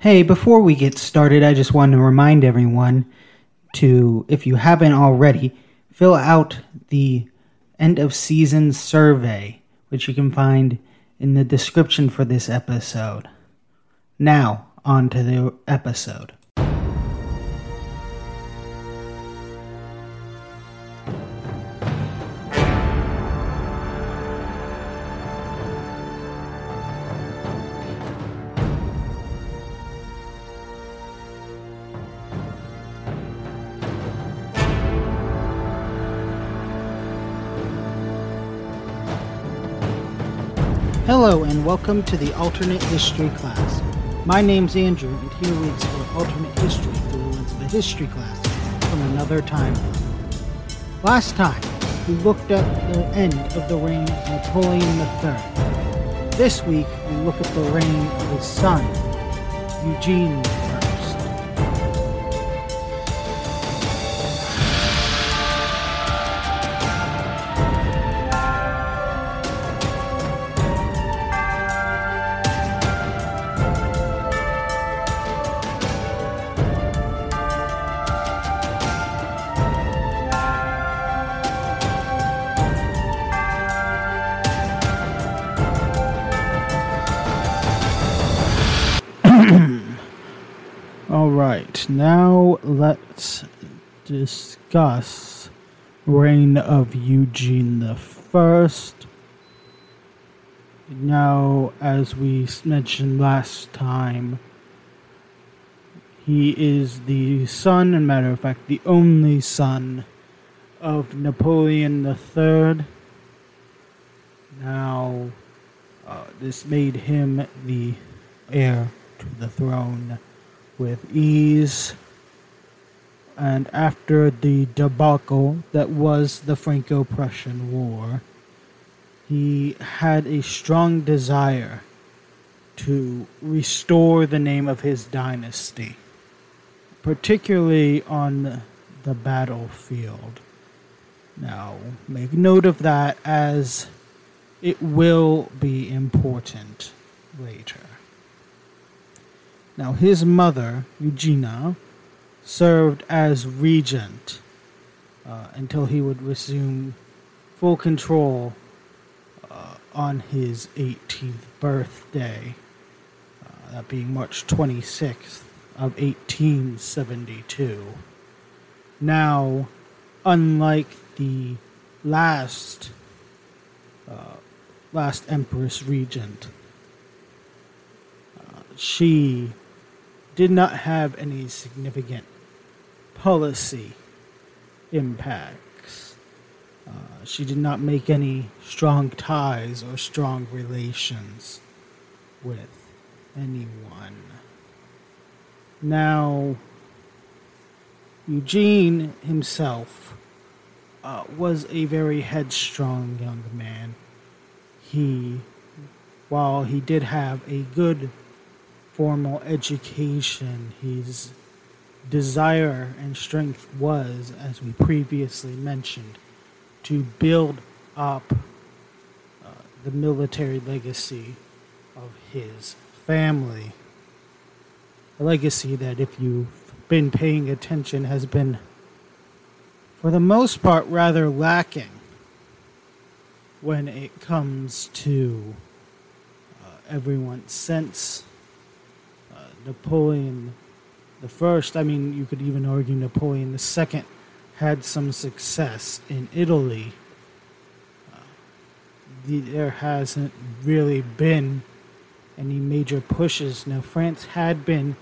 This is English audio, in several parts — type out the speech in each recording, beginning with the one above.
Hey, before we get started, I just want to remind everyone to, if you haven't already, fill out the end of season survey, which you can find in the description for this episode. Now, on to the episode. Hello and welcome to the alternate history class. My name's Andrew and here we explore alternate history through the lens of a history class from another time. Last time, we looked at the end of the reign of Napoleon III. This week, we look at the reign of his son, Eugene now let's discuss reign of Eugene the First. Now, as we mentioned last time, he is the son, and matter of fact, the only son of Napoleon III. Now, uh, this made him the heir to the throne with ease. And after the debacle that was the Franco Prussian War, he had a strong desire to restore the name of his dynasty, particularly on the battlefield. Now, make note of that as it will be important later. Now, his mother, Eugenia, served as regent uh, until he would resume full control uh, on his 18th birthday, uh, that being March 26th of 1872. Now, unlike the last uh, last empress regent, uh, she did not have any significant policy impacts. Uh, she did not make any strong ties or strong relations with anyone. Now, Eugene himself uh, was a very headstrong young man. He, while he did have a good formal education, his desire and strength was, as we previously mentioned, to build up uh, the military legacy of his family. A legacy that, if you've been paying attention, has been, for the most part, rather lacking when it comes to uh, everyone's sense Napoleon the First, I mean, you could even argue Napoleon the Second had some success in Italy. Uh, the, there hasn't really been any major pushes. Now, France had been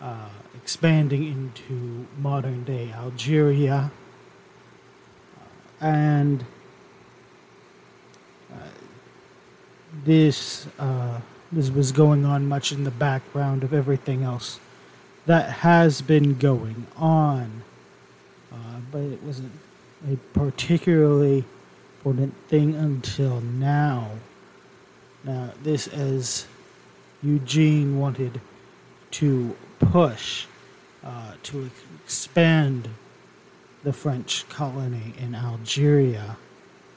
uh, expanding into modern day Algeria, uh, and uh, this uh, this was going on much in the background of everything else that has been going on. Uh, but it wasn't a particularly important thing until now. Now, this is Eugene wanted to push uh, to expand the French colony in Algeria,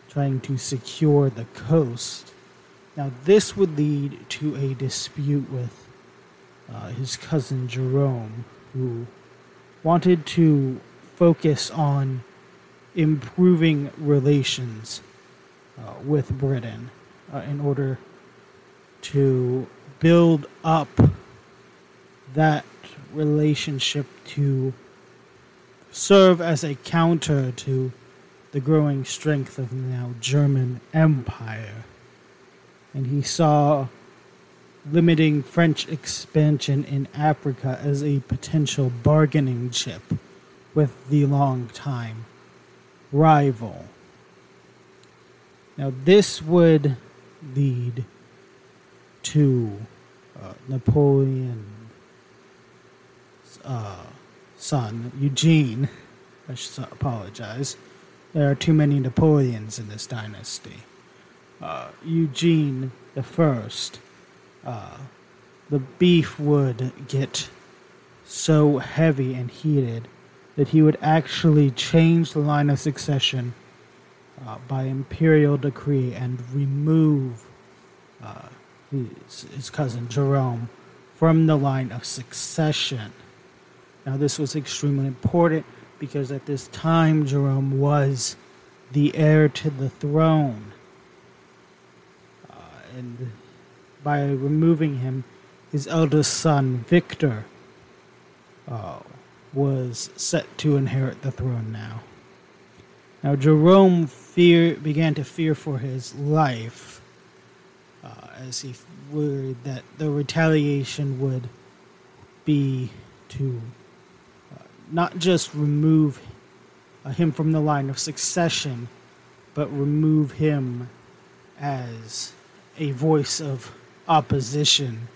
trying to secure the coast now, this would lead to a dispute with uh, his cousin Jerome, who wanted to focus on improving relations uh, with Britain uh, in order to build up that relationship to serve as a counter to the growing strength of the now German Empire. And he saw limiting French expansion in Africa as a potential bargaining chip with the long-time rival. Now, this would lead to uh, Napoleon's uh, son, Eugene. I should apologize. There are too many Napoleons in this dynasty. Uh, Eugene the First. Uh, the beef would get so heavy and heated that he would actually change the line of succession uh, by imperial decree and remove uh, his, his cousin Jerome from the line of succession. Now, this was extremely important because at this time Jerome was the heir to the throne. And by removing him, his eldest son, Victor, uh, was set to inherit the throne now. Now, Jerome fear, began to fear for his life uh, as he worried that the retaliation would be to uh, not just remove him from the line of succession, but remove him as a voice of opposition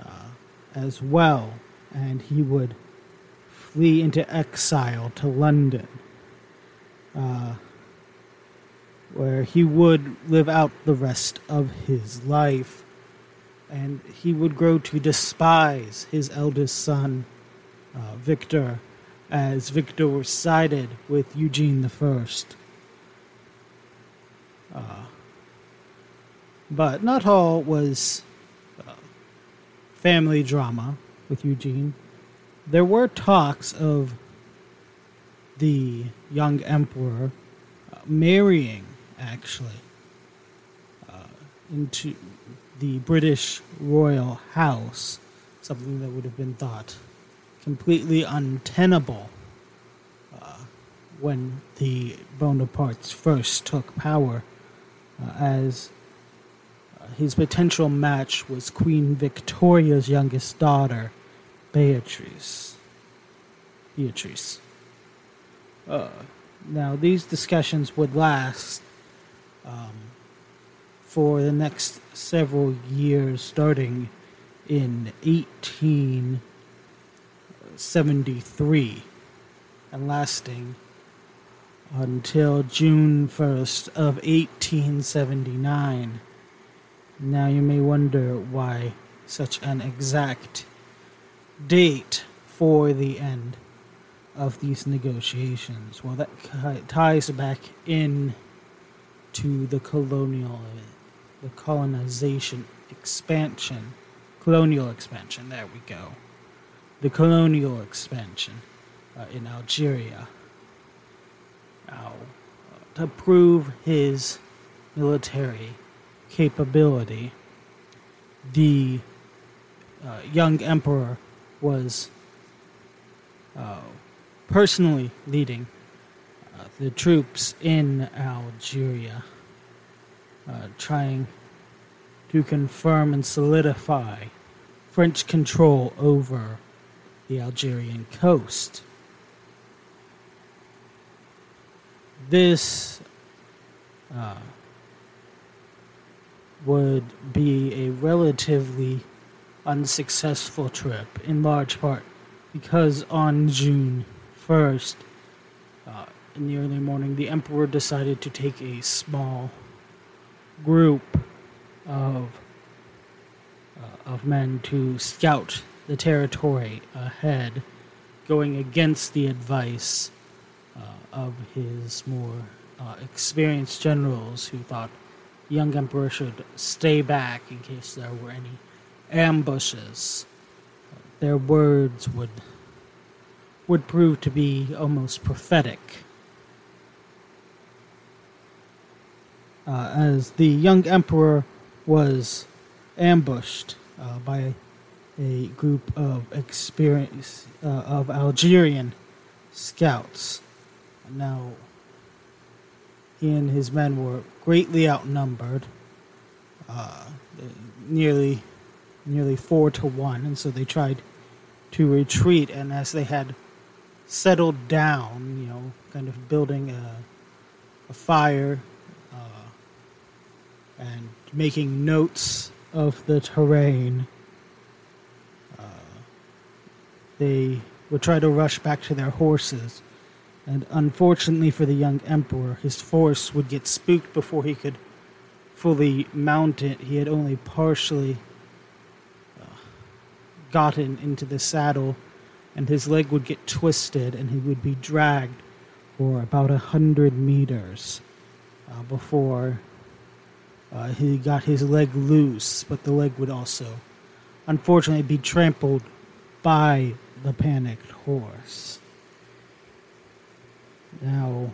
uh, as well. And he would flee into exile to London, uh, where he would live out the rest of his life. And he would grow to despise his eldest son, uh, Victor, as Victor sided with Eugene I. Uh, but not all was uh, family drama with Eugene. There were talks of the young emperor uh, marrying, actually, uh, into the British royal house, something that would have been thought completely untenable uh, when the Bonapartes first took power, uh, as his potential match was Queen Victoria's youngest daughter. Beatrice. Beatrice. Uh, now, these discussions would last um, for the next several years, starting in 1873 and lasting until June 1st of 1879. Now, you may wonder why such an exact date for the end of these negotiations. Well, that ties back in to the colonial, the colonization expansion, colonial expansion. There we go. The colonial expansion uh, in Algeria. Now, to prove his military capability, the uh, young emperor was uh, personally leading uh, the troops in Algeria, uh, trying to confirm and solidify French control over the Algerian coast. This uh, would be a relatively unsuccessful trip, in large part because on June 1st, uh, in the early morning, the Emperor decided to take a small group of uh, of men to scout the territory ahead, going against the advice uh, of his more uh, experienced generals who thought young emperor should stay back in case there were any ambushes their words would would prove to be almost prophetic. Uh, as the young emperor was ambushed uh, by a group of experience uh, of Algerian scouts. Now, he and his men were greatly outnumbered, uh, nearly nearly four to one, and so they tried to retreat. And as they had settled down, you know, kind of building a, a fire uh, and making notes of the terrain, uh, they would try to rush back to their horses. And unfortunately for the young emperor, his force would get spooked before he could fully mount it. He had only partially uh, gotten into the saddle, and his leg would get twisted, and he would be dragged for about a hundred meters uh, before uh, he got his leg loose, but the leg would also, unfortunately, be trampled by the panicked horse. Now,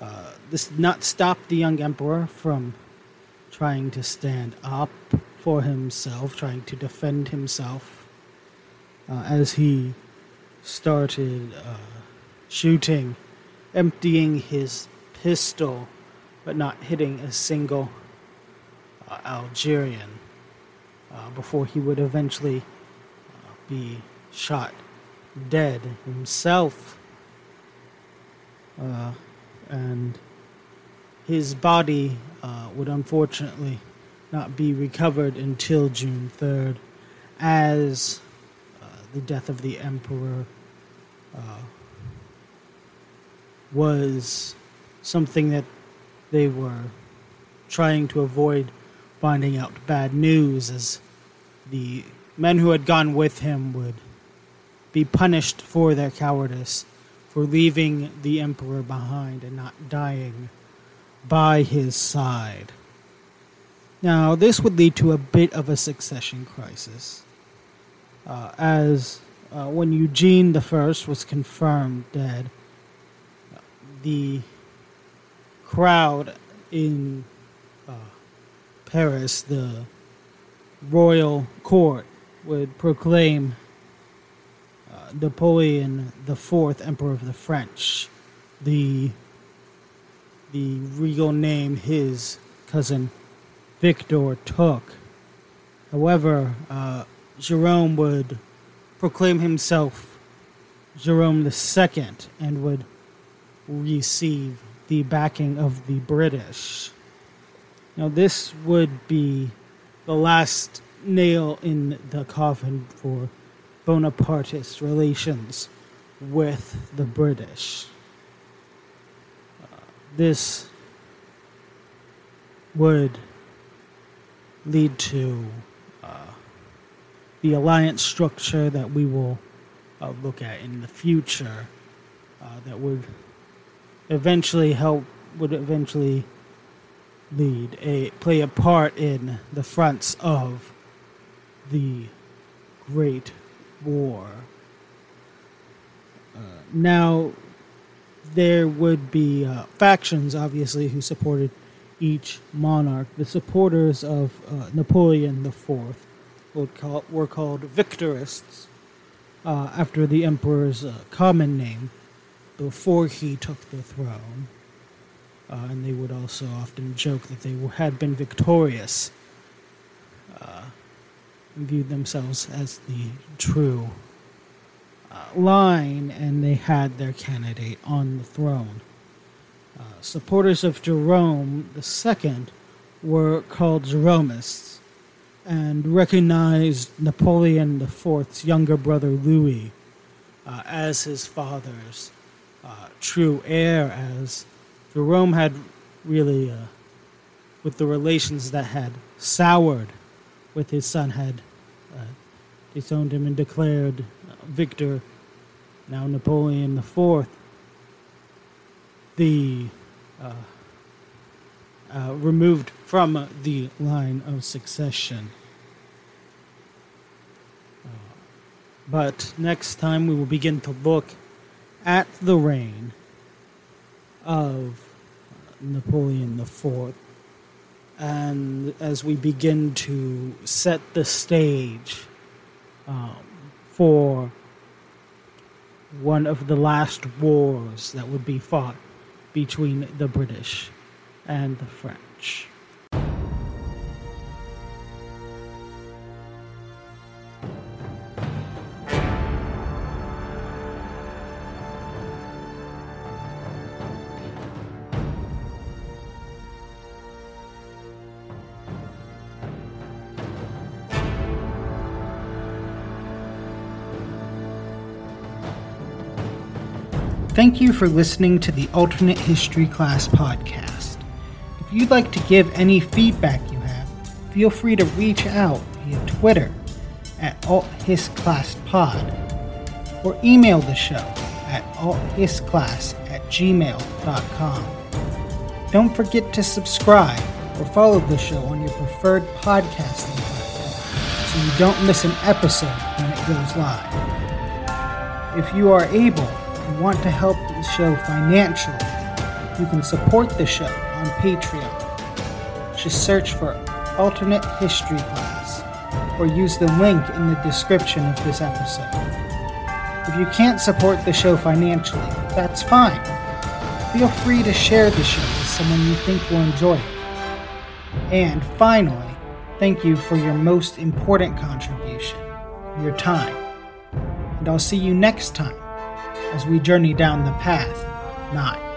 uh, this did not stop the young emperor from trying to stand up for himself, trying to defend himself, uh, as he started uh, shooting, emptying his pistol but not hitting a single uh, Algerian uh, before he would eventually uh, be shot dead himself. Uh, and his body uh, would unfortunately not be recovered until June 3rd, as uh, the death of the emperor was something that they were trying to avoid finding out bad news as the men who had gone with him would be punished for their cowardice for leaving the emperor behind and not dying by his side. Now, this would lead to a bit of a succession crisis, uh, as uh, when Eugene I was confirmed dead, the crowd in uh, Paris, the royal court would proclaim uh, Napoleon the Fourth, Emperor of the French, the the regal name his cousin Victor took. However, uh, Jerome would proclaim himself Jerome the Second and would receive the backing of the British. Now, this would be the last nail in the coffin for Bonapartist relations with the British. Uh, this would lead to uh, the alliance structure that we will uh, look at in the future uh, that would eventually help would eventually lead a play a part in the fronts of the Great War. Uh, now, there would be uh, factions, obviously, who supported each monarch. The supporters of uh, Napoleon IV were, call, were called Victorists uh, after the emperor's uh, common name before he took the throne. Uh, and they would also often joke that they had been victorious viewed themselves as the true uh, line, and they had their candidate on the throne. Uh, supporters of Jerome II were called Jeromists and recognized Napoleon IV's younger brother Louis uh, as his father's uh, true heir, as Jerome had really, uh, with the relations that had soured with his son, had uh, disowned him and declared uh, Victor, now Napoleon IV, the uh, uh, removed from the line of succession. But next time we will begin to look at the reign of Napoleon IV. And as we begin to set the stage um, for one of the last wars that would be fought between the British and the French. Thank you for listening to the Alternate History Class podcast. If you'd like to give any feedback you have, feel free to reach out via Twitter at althistclasspod or email the show at althistclass at gmail.com. Don't forget to subscribe or follow the show on your preferred podcasting platform so you don't miss an episode when it goes live. If you are able, want to help the show financially, you can support the show on Patreon. Just search for Alternate History Class or use the link in the description of this episode. If you can't support the show financially, that's fine. Feel free to share the show with someone you think will enjoy it. And finally, thank you for your most important contribution, your time. And I'll see you next time as we journey down the path not